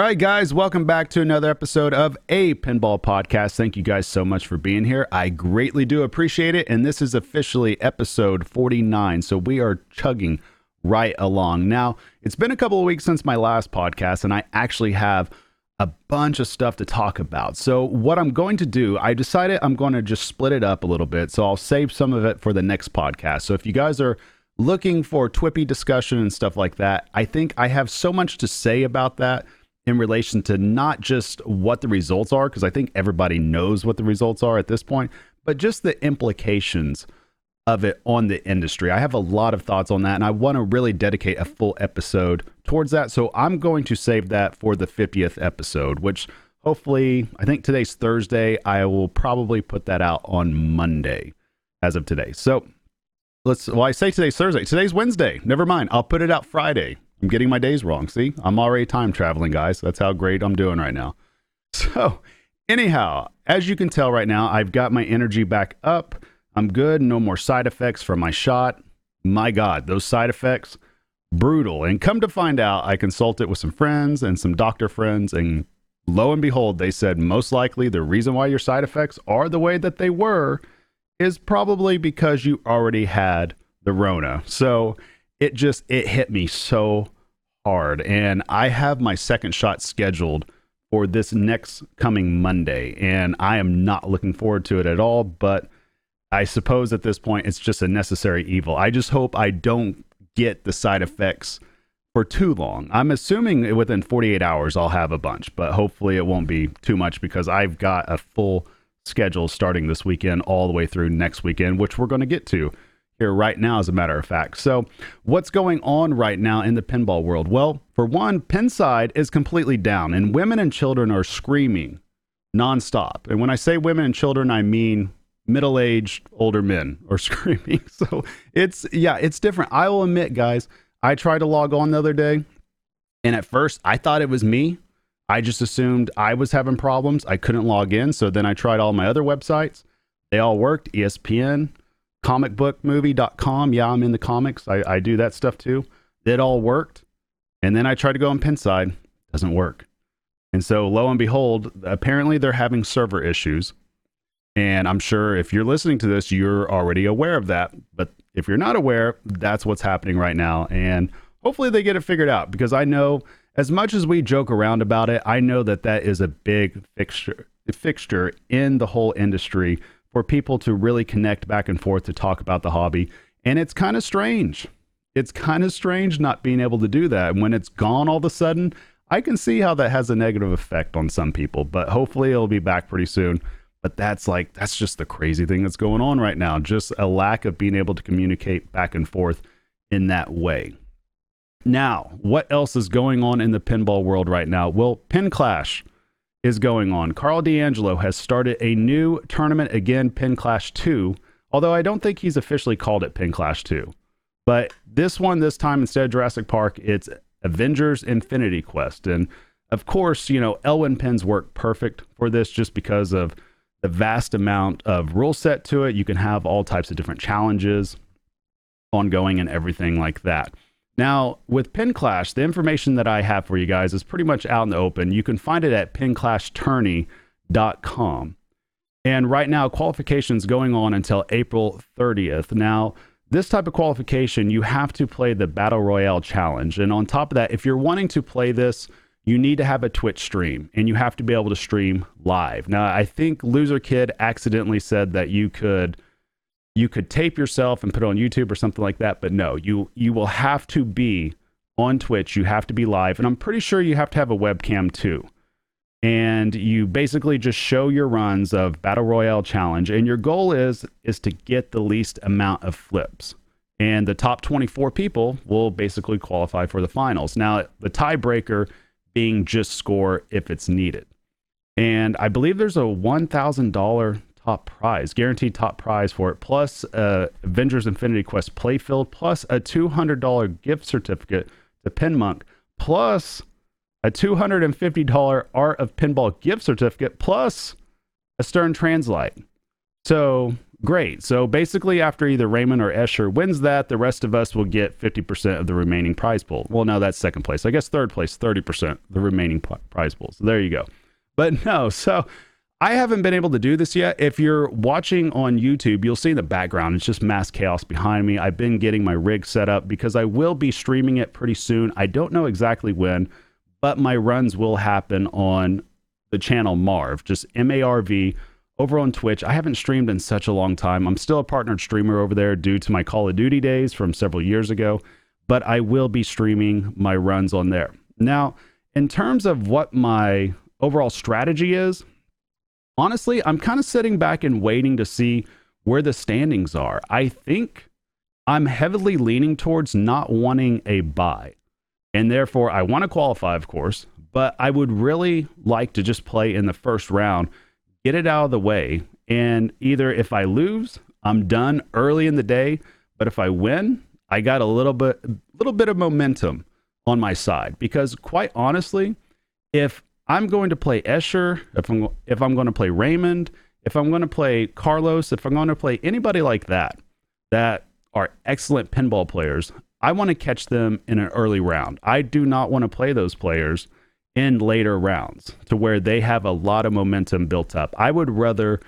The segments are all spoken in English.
All right, guys, welcome back to another episode of a Pinball Podcast. Thank you guys so much for being here. I greatly do appreciate it. And this is officially episode 49. So we are chugging right along. Now, it's been a couple of weeks since my last podcast, and I actually have a bunch of stuff to talk about. So, what I'm going to do, I decided I'm going to just split it up a little bit. So, I'll save some of it for the next podcast. So, if you guys are looking for Twippy discussion and stuff like that, I think I have so much to say about that in relation to not just what the results are, because I think everybody knows what the results are at this point, but just the implications of it on the industry. I have a lot of thoughts on that, and I want to really dedicate a full episode towards that. So I'm going to save that for the 50th episode, which hopefully, I think today's Thursday. I will probably put that out on Monday as of today. So let's, well, I say today's Thursday. Today's Wednesday. Never mind. I'll put it out Friday. I'm getting my days wrong. See, I'm already time traveling, guys. That's how great I'm doing right now. So, anyhow, as you can tell right now, I've got my energy back up. I'm good. No more side effects from my shot. My God, those side effects, brutal. And come to find out, I consulted with some friends and some doctor friends, and lo and behold, they said most likely the reason why your side effects are the way that they were is probably because you already had the Rona. So, it just it hit me so hard. And i have my second shot scheduled for this next coming monday and i am not looking forward to it at all but i suppose at this point it's just a necessary evil. I just hope i don't get the side effects for too long. I'm assuming within 48 hours i'll have a bunch but hopefully it won't be too much because i've got a full schedule starting this weekend all the way through next weekend which we're going to get to here right now, as a matter of fact. So, what's going on right now in the pinball world? Well, for one, Pinside is completely down, and women and children are screaming nonstop. And when I say women and children, I mean middle aged older men are screaming. So, it's, yeah, it's different. I will admit, guys, I tried to log on the other day, and at first I thought it was me. I just assumed I was having problems. I couldn't log in. So then I tried all my other websites. They all worked ESPN, comicbookmovie.com. Yeah, I'm in the comics. I, I do that stuff too. It all worked. And then I tried to go on Pinside. Doesn't work. And so lo and behold, apparently they're having server issues. And I'm sure if you're listening to this, you're already aware of that. But if you're not aware, that's what's happening right now. And hopefully they get it figured out because I know as much as we joke around about it, I know that that is a big fixture fixture in the whole industry for people to really connect back and forth to talk about the hobby. And it's kind of strange. It's kind of strange not being able to do that. And when it's gone all of a sudden, I can see how that has a negative effect on some people, but hopefully it'll be back pretty soon. But that's like, that's just the crazy thing that's going on right now. Just a lack of being able to communicate back and forth in that way. Now, what else is going on in the pinball world right now? Well, Pinclash is going on. Karl DeAngelo has started a new tournament again, Pinclash 2, although I don't think he's officially called it Pinclash 2. But this one, this time, instead of Jurassic Park, it's Avengers Infinity Quest. And of course, you know, Elwin pins work perfect for this just because of the vast amount of rule set to it. You can have all types of different challenges ongoing and everything like that. Now, with Pinclash, the information that I have for you guys is pretty much out in the open. You can find it at pinclashtourney.com. And right now, qualifications going on until April 30th. Now, this type of qualification, you have to play the Battle Royale Challenge. And on top of that, if you're wanting to play this, you need to have a Twitch stream and you have to be able to stream live. Now, I think Loserkid accidentally said that you could you could tape yourself and put it on YouTube or something like that. But no, you you will have to be on Twitch. You have to be live, and I'm pretty sure you have to have a webcam too. And you basically just show your runs of Battle Royale Challenge, and your goal is is to get the least amount of flips. And the top 24 people will basically qualify for the finals. Now, the tiebreaker being just score if it's needed. And I believe there's a $1,000 top prize, guaranteed top prize for it, plus uh, Avengers Infinity Quest playfield, plus a $200 gift certificate to Pinmonk, plus a $250 Art of Pinball gift certificate, plus a Stern Translite. So great. So basically, after either Raymond or Escher wins that, the rest of us will get 50% of the remaining prize pool. Well, no, that's second place. I guess third place, 30% the remaining prize pool. So there you go. But no, so I haven't been able to do this yet. If you're watching on YouTube, you'll see in the background, it's just mass chaos behind me. I've been getting my rig set up because I will be streaming it pretty soon. I don't know exactly when, but my runs will happen on the channel Marv, just M A R V over on Twitch. I haven't streamed in such a long time. I'm still a partnered streamer over there due to my Call of Duty days from several years ago, but I will be streaming my runs on there. Now, in terms of what my overall strategy is, honestly, I'm kind of sitting back and waiting to see where the standings are. I think I'm heavily leaning towards not wanting a buy. And therefore, I want to qualify, of course, but I would really like to just play in the first round, get it out of the way. And either if I lose, I'm done early in the day. But if I win, I got a little bit, little bit of momentum on my side. Because quite honestly, if I'm going to play Escher, if I'm if I'm going to play Raymond, if I'm going to play Carlos, if I'm going to play anybody like that that are excellent pinball players, I want to catch them in an early round. I do not want to play those players in later rounds to where they have a lot of momentum built up. I would rather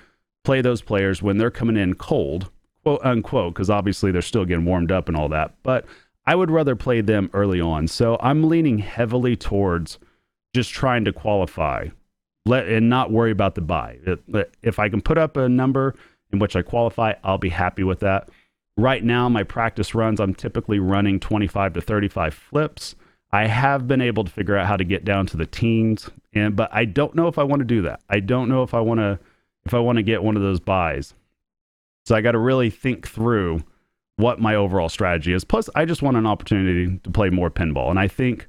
play those players when they're coming in cold, quote unquote, because obviously they're still getting warmed up and all that. But I would rather play them early on. So I'm leaning heavily towards just trying to qualify let and not worry about the buy. If I can put up a number in which I qualify, I'll be happy with that. Right now, my practice runs, I'm typically running 25 to 35 flips. I have been able to figure out how to get down to the teens, and but I don't know if I want to do that. I don't know if I want to if I want to get one of those buys. So I got to really think through what my overall strategy is. Plus, I just want an opportunity to play more pinball, and I think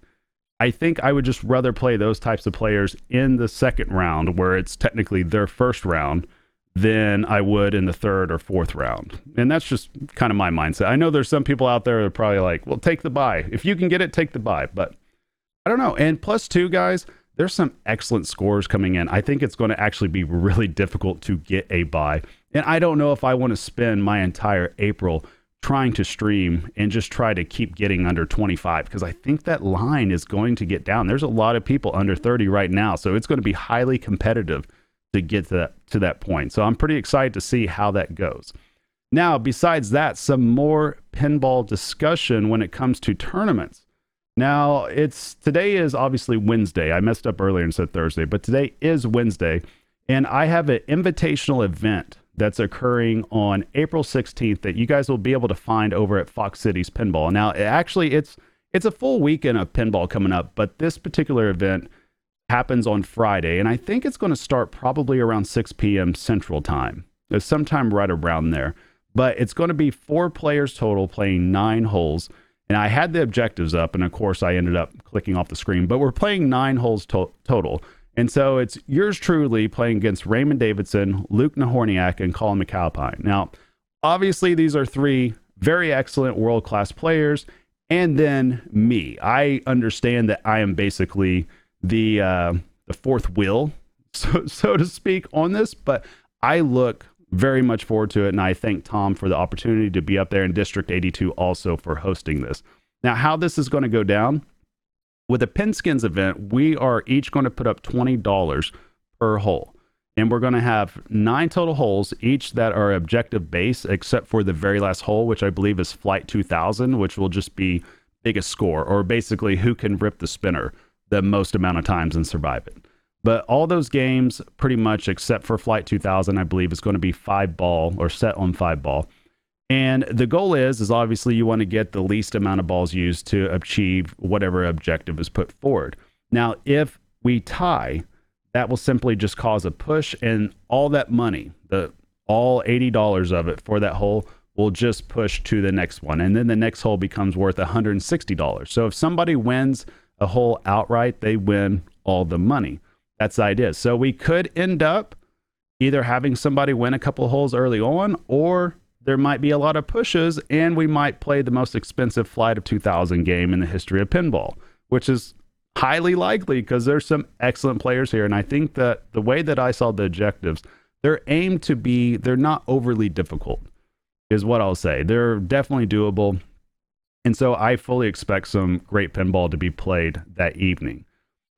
I think I would just rather play those types of players in the second round, where it's technically their first round, than I would in the third or fourth round. And that's just kind of my mindset. I know there's some people out there that are probably like, well, take the buy. If you can get it, take the buy. But I don't know. And plus, two guys, there's some excellent scores coming in. I think it's going to actually be really difficult to get a buy. And I don't know if I want to spend my entire April trying to stream and just try to keep getting under 25 because I think that line is going to get down. There's a lot of people under 30 right now, so it's going to be highly competitive to get to that to that point. So I'm pretty excited to see how that goes. Now, besides that, some more pinball discussion when it comes to tournaments. Now, it's today is obviously Wednesday. I messed up earlier and said Thursday, but today is Wednesday, and I have an invitational event that's occurring on April 16th that you guys will be able to find over at Fox Cities Pinball. Now, actually, it's it's a full weekend of pinball coming up, but this particular event happens on Friday, and I think it's going to start probably around 6 p.m. Central Time. It's sometime right around there. But it's going to be four players total playing nine holes. And I had the objectives up, and of course, I ended up clicking off the screen. But we're playing nine holes to- total. And so it's yours truly playing against Raymond Davidson, Luke Nahorniak, and Colin McAlpine. Now, obviously, these are three very excellent world class players. And then me. I understand that I am basically the uh, the fourth wheel, so, so to speak, on this, but I look very much forward to it. And I thank Tom for the opportunity to be up there in District 82 also for hosting this. Now, how this is going to go down with a Pinskins event, we are each going to put up $20 per hole. And we're going to have nine total holes, each that are objective base, except for the very last hole, which I believe is Flight 2000, which will just be biggest score, or basically who can rip the spinner the most amount of times and survive it. But all those games, pretty much except for Flight 2000, I believe is going to be five ball or set on five ball. And the goal is is obviously you want to get the least amount of balls used to achieve whatever objective is put forward. Now, if we tie, that will simply just cause a push and all that money, the all $80 of it for that hole will just push to the next one. And then the next hole becomes worth $160. So if somebody wins a hole outright, they win all the money. That's the idea. So we could end up either having somebody win a couple holes early on or there might be a lot of pushes, and we might play the most expensive Flight of 2000 game in the history of pinball, which is highly likely because there's some excellent players here. And I think that the way that I saw the objectives, they're aimed to be, they're not overly difficult, is what I'll say. They're definitely doable. And so I fully expect some great pinball to be played that evening.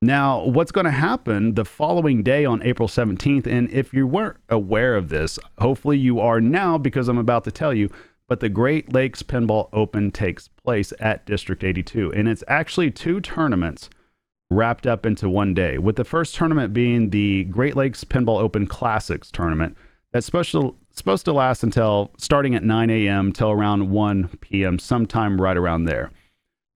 Now, what's going to happen the following day on April 17th, and if you weren't aware of this, hopefully you are now because I'm about to tell you, but the Great Lakes Pinball Open takes place at District 82, and it's actually two tournaments wrapped up into one day, with the first tournament being the Great Lakes Pinball Open Classics tournament that's supposed to, supposed to last until starting at 9 a.m. till around 1 p.m., sometime right around there.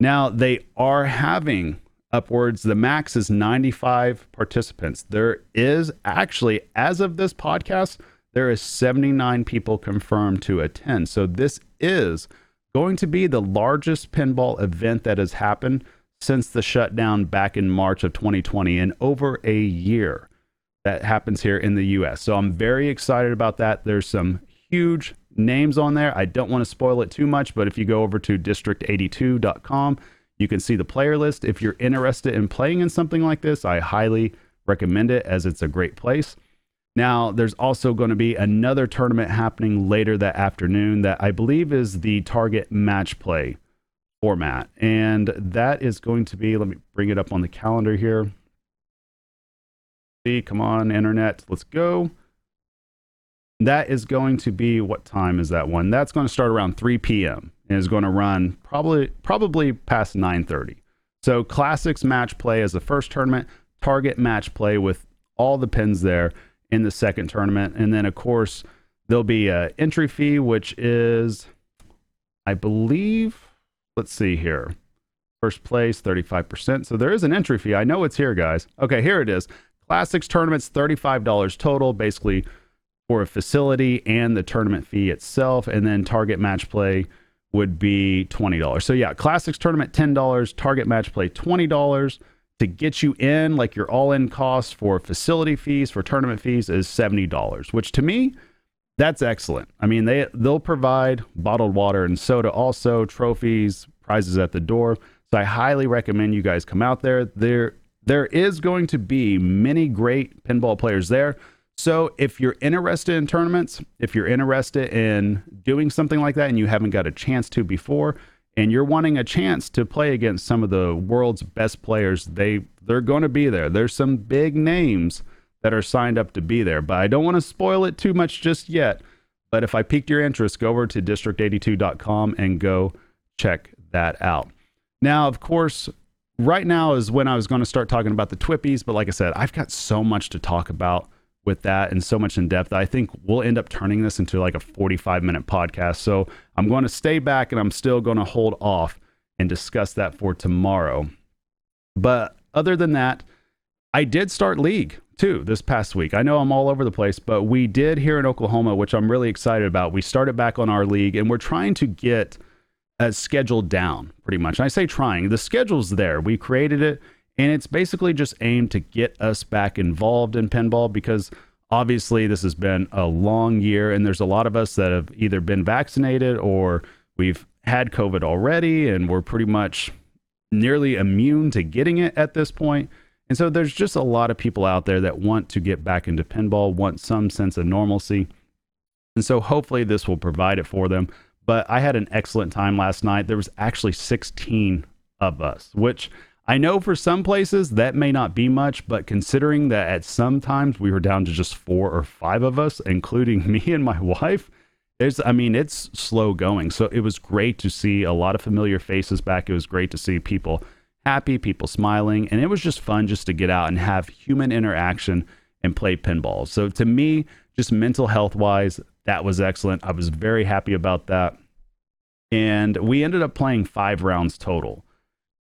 Now, they are having upwards. The max is 95 participants. There is actually, as of this podcast, there is 79 people confirmed to attend. So this is going to be the largest pinball event that has happened since the shutdown back in March of 2020 in over a year that happens here in the US. So I'm very excited about that. There's some huge names on there. I don't want to spoil it too much, but if you go over to district82.com, you can see the player list. If you're interested in playing in something like this, I highly recommend it as it's a great place. Now, there's also going to be another tournament happening later that afternoon that I believe is the target match play format. And that is going to be, let me bring it up on the calendar here. See, come on, internet, let's go. That is going to be, what time is that one? That's going to start around 3 p.m and is going to run probably probably past 9:30. So classics match play as the first tournament, target match play with all the pins there in the second tournament, and then of course there'll be a entry fee which is, I believe, let's see here, first place 35%. So there is an entry fee. I know it's here, guys. Okay, here it is. Classics tournaments $35 total, basically for a facility and the tournament fee itself, and then target match play would be $20. So yeah, classics tournament $10, target match play $20 to get you in like your all-in cost for facility fees for tournament fees is $70, which to me that's excellent. I mean, they they'll provide bottled water and soda also, trophies, prizes at the door. So I highly recommend you guys come out there. There there is going to be many great pinball players there. So if you're interested in tournaments, if you're interested in doing something like that and you haven't got a chance to before, and you're wanting a chance to play against some of the world's best players, they they're going to be there. There's some big names that are signed up to be there, but I don't want to spoil it too much just yet. But if I piqued your interest, go over to district82.com and go check that out. Now, of course, right now is when I was going to start talking about the Twippies, but like I said, I've got so much to talk about with that and so much in depth. I think we'll end up turning this into like a 45 minute podcast. So I'm going to stay back and I'm still going to hold off and discuss that for tomorrow. But other than that, I did start league too this past week. I know I'm all over the place, but we did here in Oklahoma, which I'm really excited about. We started back on our league and we're trying to get a schedule down pretty much. And I say trying, the schedule's there. We created it and it's basically just aimed to get us back involved in pinball because obviously this has been a long year and there's a lot of us that have either been vaccinated or we've had COVID already and we're pretty much nearly immune to getting it at this point. And so there's just a lot of people out there that want to get back into pinball, want some sense of normalcy. And so hopefully this will provide it for them. But I had an excellent time last night. There was actually 16 of us, which I know for some places that may not be much, but considering that at some times we were down to just four or five of us, including me and my wife, there's, I mean, it's slow going. So it was great to see a lot of familiar faces back. It was great to see people happy, people smiling, and it was just fun just to get out and have human interaction and play pinball. So to me, just mental health wise, that was excellent. I was very happy about that. And we ended up playing five rounds total.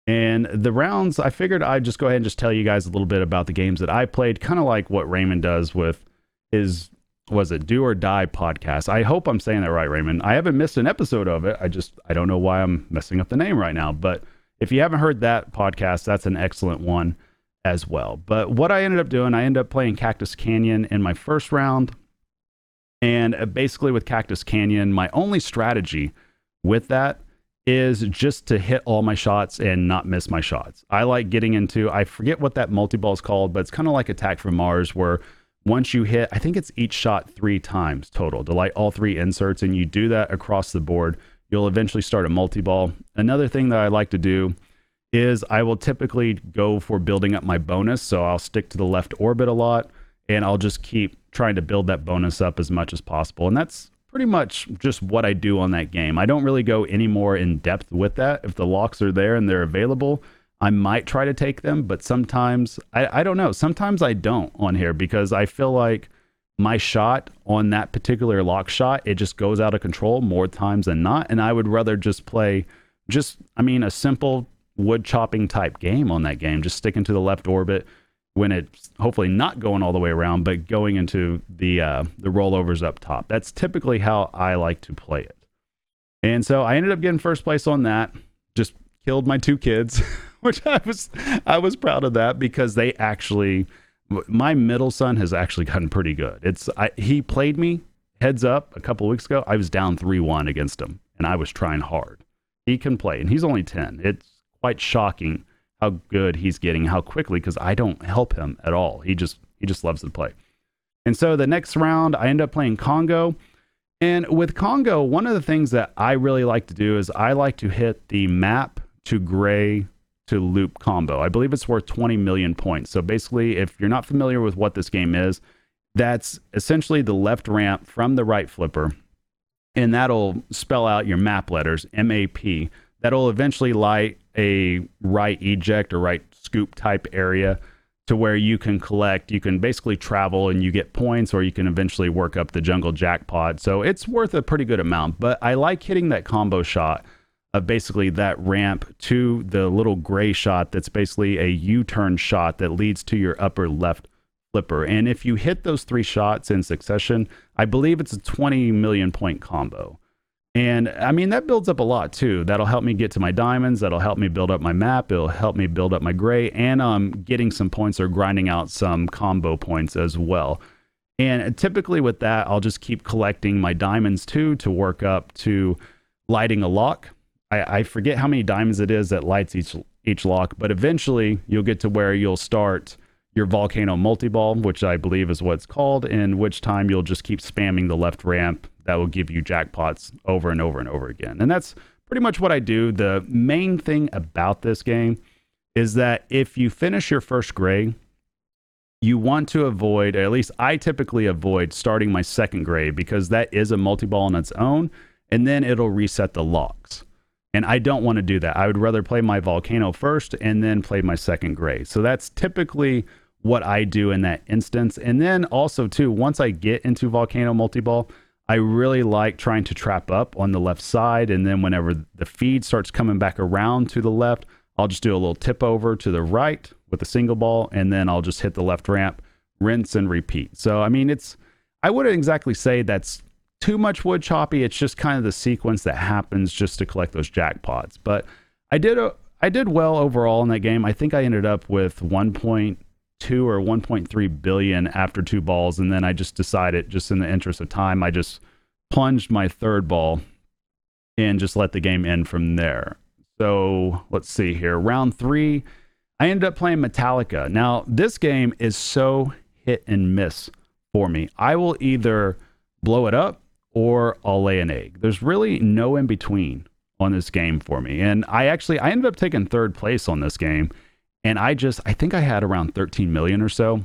And the rounds, I figured I'd just go ahead and just tell you guys a little bit about the games that I played, kind of like what Raymond does with his was it Do or Die podcast. I hope I'm saying that right, Raymond. I haven't missed an episode of it. I just I don't know why I'm messing up the name right now. But if you haven't heard that podcast, that's an excellent one as well. But what I ended up doing, I ended up playing Cactus Canyon in my first round. And uh, basically with Cactus Canyon, my only strategy with that is just to hit all my shots and not miss my shots. I like getting into, I forget what that multi ball is called, but it's kind of like Attack from Mars, where once you hit, I think it's each shot three times total to light all three inserts, and you do that across the board, you'll eventually start a multi ball. Another thing that I like to do is I will typically go for building up my bonus. So I'll stick to the left orbit a lot and I'll just keep trying to build that bonus up as much as possible. And that's pretty much just what I do on that game. I don't really go any more in depth with that. If the locks are there and they're available, I might try to take them, but sometimes I, I don't know. Sometimes I don't on here because I feel like my shot on that particular lock shot, it just goes out of control more times than not. And I would rather just play just, I mean, a simple wood chopping type game on that game, just sticking to the left orbit when it's hopefully not going all the way around, but going into the uh, the rollovers up top. That's typically how I like to play it. And so I ended up getting first place on that. Just killed my two kids, which I was I was proud of that because they actually my middle son has actually gotten pretty good. It's I, he played me heads up a couple weeks ago. I was down three one against him, and I was trying hard. He can play, and he's only ten. It's quite shocking how good he's getting, how quickly, because I don't help him at all. He just he just loves to play. And so the next round, I end up playing Congo. And with Congo, one of the things that I really like to do is I like to hit the map to gray to loop combo. I believe it's worth 20 million points. So basically, if you're not familiar with what this game is, that's essentially the left ramp from the right flipper. And that'll spell out your map letters, MAP. That'll eventually light a right eject or right scoop type area to where you can collect, you can basically travel and you get points, or you can eventually work up the jungle jackpot. So it's worth a pretty good amount. But I like hitting that combo shot of basically that ramp to the little gray shot that's basically a U turn shot that leads to your upper left flipper. And if you hit those three shots in succession, I believe it's a 20 million point combo. And I mean, that builds up a lot too. That'll help me get to my diamonds. That'll help me build up my map. It'll help me build up my gray and I'm um, getting some points or grinding out some combo points as well. And typically with that, I'll just keep collecting my diamonds too to work up to lighting a lock. I, I forget how many diamonds it is that lights each each lock, but eventually you'll get to where you'll start your volcano multi-ball, which I believe is what it's called, in which time you'll just keep spamming the left ramp. That will give you jackpots over and over and over again. And that's pretty much what I do. The main thing about this game is that if you finish your first grade, you want to avoid, at least I typically avoid starting my second grade because that is a multi-ball on its own, and then it'll reset the locks. And I don't want to do that. I would rather play my volcano first and then play my second grade. So that's typically what I do in that instance. And then also too, once I get into volcano multi-ball, I really like trying to trap up on the left side. And then whenever the feed starts coming back around to the left, I'll just do a little tip over to the right with a single ball, and then I'll just hit the left ramp, rinse and repeat. So I mean, it's I wouldn't exactly say that's too much wood choppy. It's just kind of the sequence that happens just to collect those jackpots. But I did a I did well overall in that game. I think I ended up with one point two or 1.3 billion after two balls, and then I just decided, just in the interest of time, I just plunged my third ball and just let the game end from there. So let's see here. Round three, I ended up playing Metallica. Now, this game is so hit and miss for me. I will either blow it up or I'll lay an egg. There's really no in between on this game for me. And I actually I ended up taking third place on this game and I just, I think I had around 13 million or so.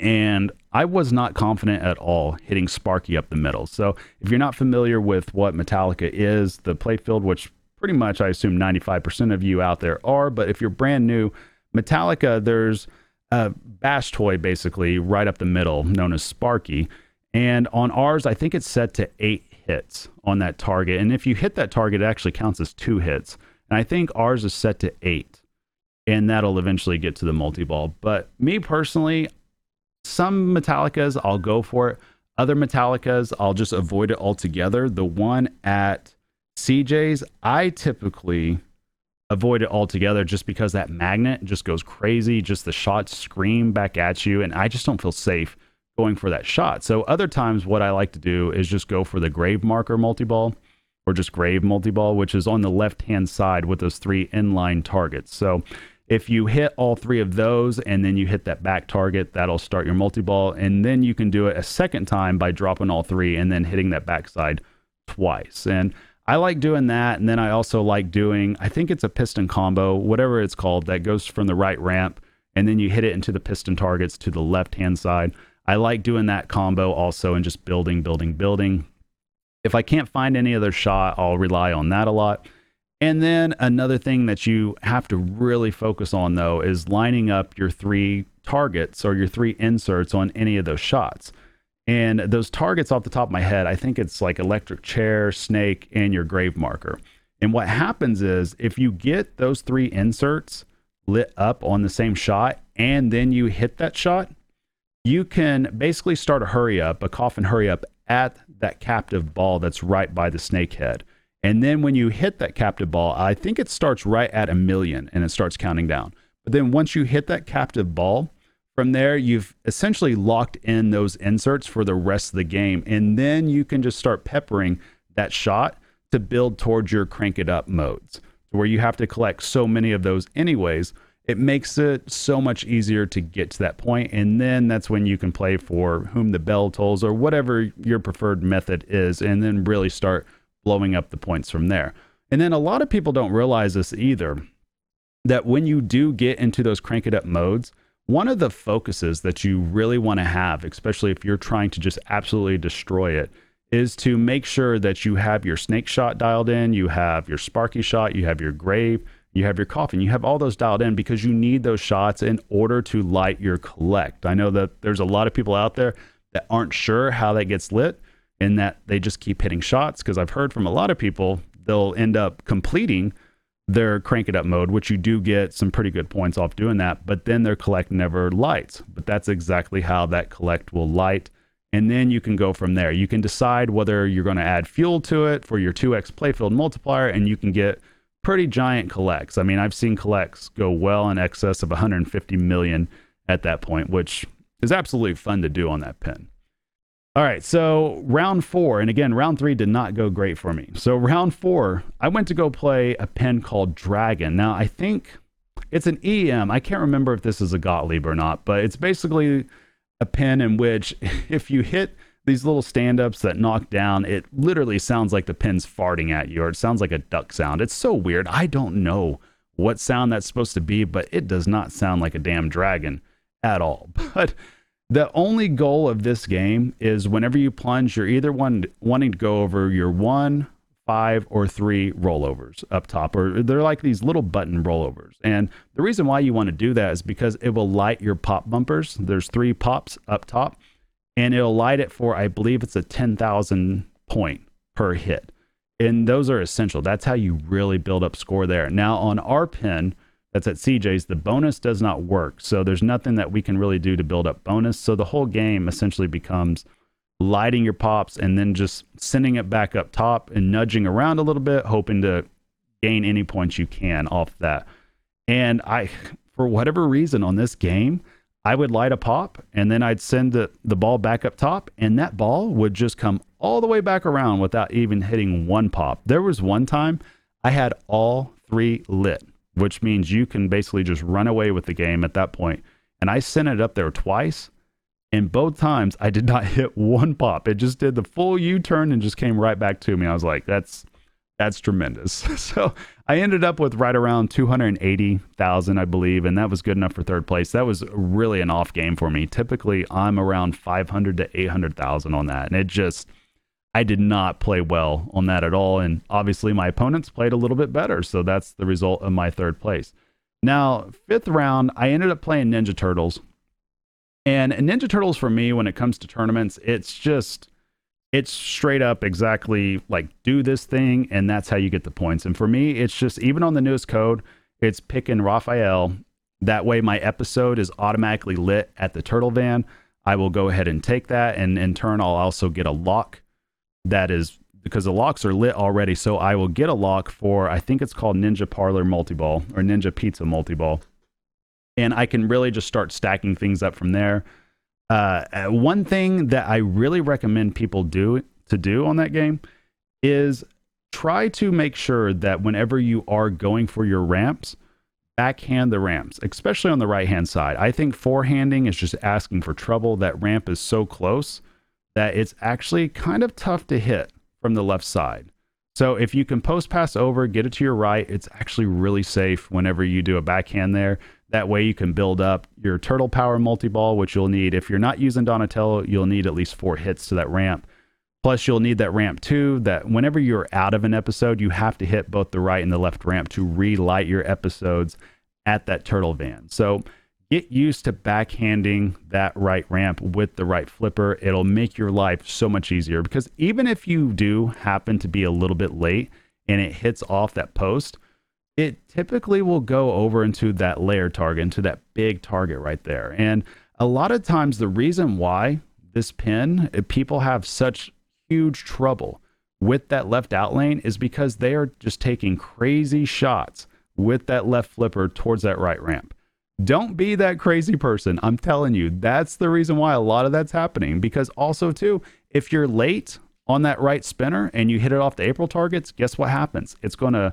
And I was not confident at all hitting Sparky up the middle. So if you're not familiar with what Metallica is, the playfield, which pretty much I assume 95% of you out there are, but if you're brand new, Metallica, there's a bash toy basically right up the middle known as Sparky. And on ours, I think it's set to eight hits on that target. And if you hit that target, it actually counts as two hits. And I think ours is set to eight and that'll eventually get to the multi ball. But me personally, some Metallicas I'll go for it. Other Metallicas I'll just avoid it altogether. The one at CJ's, I typically avoid it altogether just because that magnet just goes crazy. Just the shots scream back at you, and I just don't feel safe going for that shot. So other times, what I like to do is just go for the grave marker multi ball or just grave multi ball, which is on the left hand side with those three inline targets. So If you hit all three of those and then you hit that back target, that'll start your multi ball. And then you can do it a second time by dropping all three and then hitting that backside twice. And I like doing that. And then I also like doing, I think it's a piston combo, whatever it's called, that goes from the right ramp and then you hit it into the piston targets to the left hand side. I like doing that combo also and just building, building, building. If I can't find any other shot, I'll rely on that a lot. And then another thing that you have to really focus on, though, is lining up your three targets or your three inserts on any of those shots. And those targets off the top of my head, I think it's like electric chair, snake, and your grave marker. And what happens is if you get those three inserts lit up on the same shot and then you hit that shot, you can basically start a hurry up, a coffin hurry up at that captive ball that's right by the snake head. And then when you hit that captive ball, I think it starts right at a million and it starts counting down. But then once you hit that captive ball, from there, you've essentially locked in those inserts for the rest of the game. And then you can just start peppering that shot to build towards your crank it up modes, where you have to collect so many of those anyways. It makes it so much easier to get to that point, And then that's when you can play for whom the bell tolls or whatever your preferred method is, and then really start blowing up the points from there. And then a lot of people don't realize this either that when you do get into those crank it up modes, one of the focuses that you really want to have, especially if you're trying to just absolutely destroy it, is to make sure that you have your snake shot dialed in, you have your sparky shot, you have your grave, you have your coffin, you have all those dialed in because you need those shots in order to light your collect. I know that there's a lot of people out there that aren't sure how that gets lit in that they just keep hitting shots because I've heard from a lot of people they'll end up completing their crank it up mode, which you do get some pretty good points off doing that, but then their collect never lights. But that's exactly how that collect will light. And then you can go from there. You can decide whether you're going to add fuel to it for your 2x playfield multiplier, and you can get pretty giant collects. I mean, I've seen collects go well in excess of 150 million at that point, which is absolutely fun to do on that pin. All right, so round four, and again, round three did not go great for me. So round four, I went to go play a pen called Dragon. Now I think it's an EM. I can't remember if this is a Gottlieb or not, but it's basically a pen in which if you hit these little stand-ups that knock down, it literally sounds like the pen's farting at you, or it sounds like a duck sound. It's so weird. I don't know what sound that's supposed to be, but it does not sound like a damn dragon at all. But the only goal of this game is whenever you plunge, you're either one wanting to go over your one, five, or three rollovers up top, or they're like these little button rollovers. And the reason why you want to do that is because it will light your pop bumpers. There's three pops up top, and it'll light it for, I believe it's a 10,000 point per hit. And those are essential. That's how you really build up score there. Now, on our pin, that's at CJ's, the bonus does not work. So there's nothing that we can really do to build up bonus. So the whole game essentially becomes lighting your pops and then just sending it back up top and nudging around a little bit, hoping to gain any points you can off that. And I, for whatever reason on this game, I would light a pop and then I'd send the, the ball back up top, and that ball would just come all the way back around without even hitting one pop. There was one time I had all three lit which means you can basically just run away with the game at that point. And I sent it up there twice, and both times I did not hit one pop. It just did the full U-turn and just came right back to me. I was like, that's that's tremendous. so I ended up with right around 280,000, I believe, and that was good enough for third place. That was really an off game for me. Typically, I'm around 500 to 800,000 on that, and it just I did not play well on that at all. And obviously, my opponents played a little bit better. So that's the result of my third place. Now, fifth round, I ended up playing Ninja Turtles. And Ninja Turtles for me, when it comes to tournaments, it's just, it's straight up exactly like do this thing, and that's how you get the points. And for me, it's just, even on the newest code, it's picking Raphael. That way, my episode is automatically lit at the Turtle Van. I will go ahead and take that. And in turn, I'll also get a lock that is because the locks are lit already. So I will get a lock for I think it's called Ninja Parlor Multi Ball or Ninja Pizza Multi Ball, and I can really just start stacking things up from there. Uh, uh, one thing that I really recommend people do to do on that game is try to make sure that whenever you are going for your ramps, backhand the ramps, especially on the right hand side. I think forehanding is just asking for trouble. That ramp is so close that it's actually kind of tough to hit from the left side. So if you can post pass over, get it to your right, it's actually really safe whenever you do a backhand there. That way you can build up your turtle power multi ball, which you'll need. If you're not using Donatello, you'll need at least four hits to that ramp. Plus, you'll need that ramp too. That whenever you're out of an episode, you have to hit both the right and the left ramp to relight your episodes at that turtle van. So get used to backhanding that right ramp with the right flipper. It'll make your life so much easier because even if you do happen to be a little bit late and it hits off that post, it typically will go over into that layer target, into that big target right there. And a lot of times, the reason why this pin, eh, people have such huge trouble with that left out lane is because they are just taking crazy shots with that left flipper towards that right ramp. Don't be that crazy person. I'm telling you, that's the reason why a lot of that's happening. Because also, too, if you're late on that right spinner and you hit it off the April targets, guess what happens? It's going to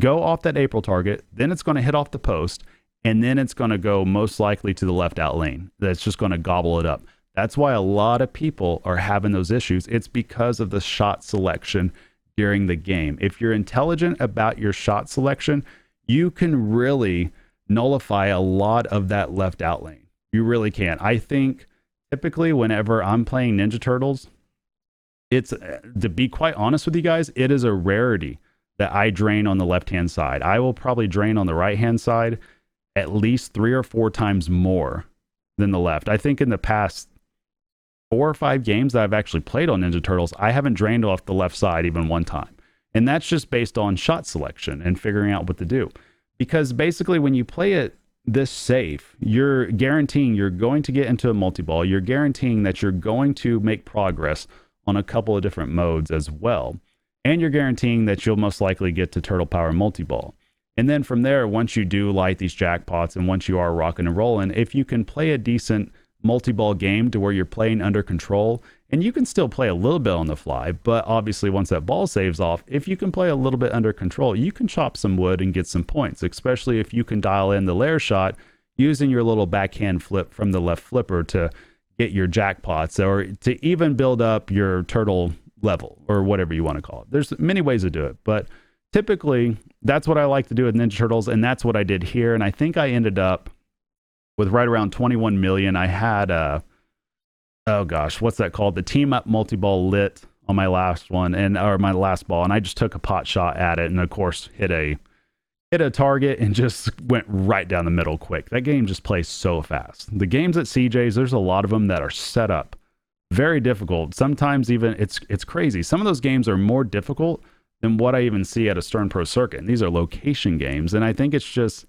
go off that April target, then it's going to hit off the post, and then it's going to go most likely to the left out lane. That's just going to gobble it up. That's why a lot of people are having those issues. It's because of the shot selection during the game. If you're intelligent about your shot selection, you can really nullify a lot of that left out lane. You really can't. I think typically whenever I'm playing Ninja Turtles, it's uh, to be quite honest with you guys, it is a rarity that I drain on the left hand side. I will probably drain on the right hand side at least three or four times more than the left. I think in the past four or five games that I've actually played on Ninja Turtles, I haven't drained off the left side even one time. And that's just based on shot selection and figuring out what to do. Because basically, when you play it this safe, you're guaranteeing you're going to get into a multi ball. You're guaranteeing that you're going to make progress on a couple of different modes as well and you're guaranteeing that you'll most likely get to Turtle Power Multi Ball. And then from there, once you do light these jackpots and once you are rocking and rolling, if you can play a decent multi ball game to where you're playing under control, and you can still play a little bit on the fly, but obviously once that ball saves off, if you can play a little bit under control, you can chop some wood and get some points, especially if you can dial in the layer shot using your little backhand flip from the left flipper to get your jackpots or to even build up your turtle level or whatever you want to call it. There's many ways to do it, but typically that's what I like to do with Ninja Turtles, and that's what I did here. And I think I ended up with right around 21 million. I had a oh gosh, what's that called? The team up multi ball lit on my last one and or my last ball, and I just took a pot shot at it, and of course hit a hit a target and just went right down the middle quick. That game just plays so fast. The games at CJ's, there's a lot of them that are set up very difficult. Sometimes even it's it's crazy. Some of those games are more difficult than what I even see at a Stern Pro circuit. And these are location games, and I think it's just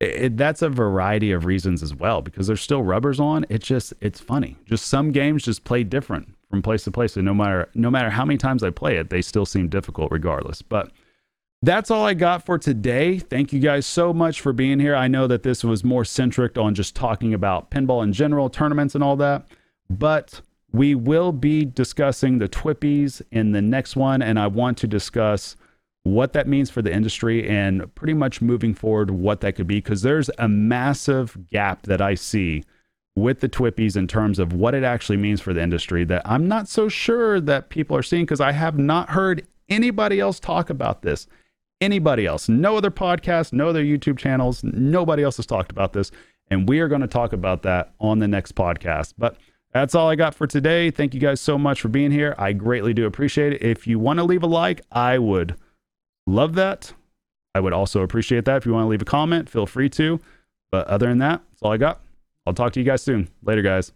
it, that's a variety of reasons as well because there's still rubbers on. It's just it's funny. Just some games just play different from place to place, and no matter no matter how many times I play it, they still seem difficult regardless. But that's all I got for today. Thank you guys so much for being here. I know that this was more centric on just talking about pinball in general, tournaments, and all that, but we will be discussing the Twippies in the next one, and I want to discuss what that means for the industry and pretty much moving forward what that could be because there's a massive gap that I see with the Twippies in terms of what it actually means for the industry that I'm not so sure that people are seeing because I have not heard anybody else talk about this. Anybody else, no other podcast, no other YouTube channels, nobody else has talked about this. And we are going to talk about that on the next podcast. But that's all I got for today. Thank you guys so much for being here. I greatly do appreciate it. If you want to leave a like, I would love that. I would also appreciate that. If you want to leave a comment, feel free to. But other than that, that's all I got. I'll talk to you guys soon. Later, guys.